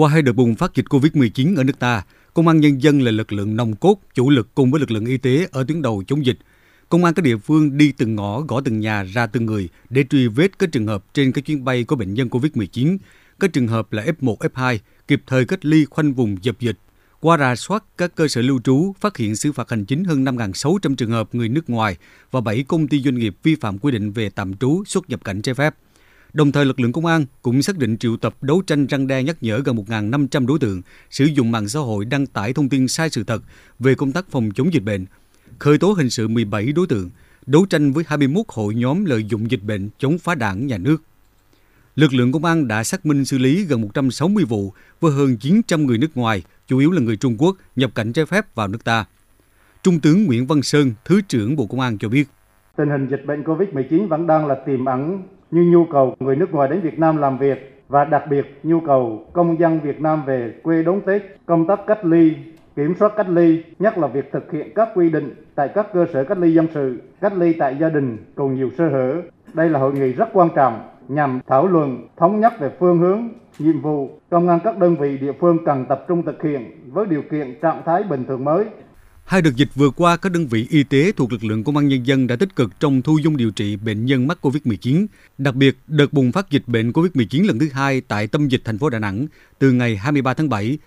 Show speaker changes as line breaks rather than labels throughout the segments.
Qua hai đợt bùng phát dịch COVID-19 ở nước ta, Công an Nhân dân là lực lượng nòng cốt, chủ lực cùng với lực lượng y tế ở tuyến đầu chống dịch. Công an các địa phương đi từng ngõ, gõ từng nhà, ra từng người để truy vết các trường hợp trên các chuyến bay có bệnh nhân COVID-19, các trường hợp là F1, F2, kịp thời cách ly khoanh vùng dập dịch. Qua rà soát các cơ sở lưu trú, phát hiện xử phạt hành chính hơn 5.600 trường hợp người nước ngoài và 7 công ty doanh nghiệp vi phạm quy định về tạm trú, xuất nhập cảnh trái phép. Đồng thời lực lượng công an cũng xác định triệu tập đấu tranh răng đe nhắc nhở gần 1.500 đối tượng sử dụng mạng xã hội đăng tải thông tin sai sự thật về công tác phòng chống dịch bệnh, khởi tố hình sự 17 đối tượng, đấu tranh với 21 hội nhóm lợi dụng dịch bệnh chống phá đảng nhà nước. Lực lượng công an đã xác minh xử lý gần 160 vụ với hơn 900 người nước ngoài, chủ yếu là người Trung Quốc, nhập cảnh trái phép vào nước ta. Trung tướng Nguyễn Văn Sơn, Thứ trưởng Bộ Công an cho biết.
Tình hình dịch bệnh COVID-19 vẫn đang là tiềm ẩn như nhu cầu người nước ngoài đến Việt Nam làm việc và đặc biệt nhu cầu công dân Việt Nam về quê đón Tết, công tác cách ly, kiểm soát cách ly, nhất là việc thực hiện các quy định tại các cơ sở cách ly dân sự, cách ly tại gia đình còn nhiều sơ hở. Đây là hội nghị rất quan trọng nhằm thảo luận thống nhất về phương hướng, nhiệm vụ công an các đơn vị địa phương cần tập trung thực hiện với điều kiện trạng thái bình thường mới
Hai đợt dịch vừa qua, các đơn vị y tế thuộc lực lượng công an nhân dân đã tích cực trong thu dung điều trị bệnh nhân mắc COVID-19. Đặc biệt, đợt bùng phát dịch bệnh COVID-19 lần thứ hai tại tâm dịch thành phố Đà Nẵng từ ngày 23 tháng 7,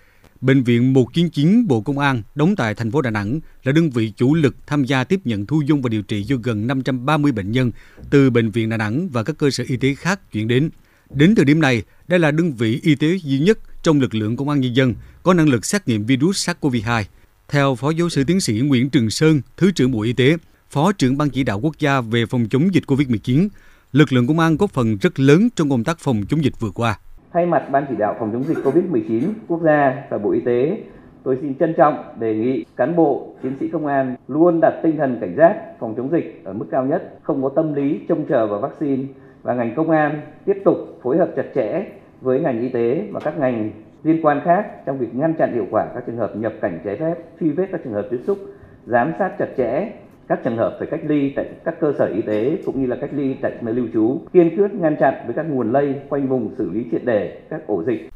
Bệnh viện 199 Bộ Công an đóng tại thành phố Đà Nẵng là đơn vị chủ lực tham gia tiếp nhận thu dung và điều trị cho gần 530 bệnh nhân từ Bệnh viện Đà Nẵng và các cơ sở y tế khác chuyển đến. Đến thời điểm này, đây là đơn vị y tế duy nhất trong lực lượng công an nhân dân có năng lực xét nghiệm virus SARS-CoV-2. Theo Phó Giáo sư Tiến sĩ Nguyễn Trường Sơn, Thứ trưởng Bộ Y tế, Phó trưởng Ban chỉ đạo quốc gia về phòng chống dịch COVID-19, lực lượng công an góp phần rất lớn trong công tác phòng chống dịch vừa qua.
Thay mặt Ban chỉ đạo phòng chống dịch COVID-19 quốc gia và Bộ Y tế, tôi xin trân trọng đề nghị cán bộ, chiến sĩ công an luôn đặt tinh thần cảnh giác phòng chống dịch ở mức cao nhất, không có tâm lý trông chờ vào vaccine và ngành công an tiếp tục phối hợp chặt chẽ với ngành y tế và các ngành liên quan khác trong việc ngăn chặn hiệu quả các trường hợp nhập cảnh trái phép, truy vết các trường hợp tiếp xúc, giám sát chặt chẽ các trường hợp phải cách ly tại các cơ sở y tế cũng như là cách ly tại nơi lưu trú, kiên quyết ngăn chặn với các nguồn lây, khoanh vùng xử lý triệt đề các ổ dịch.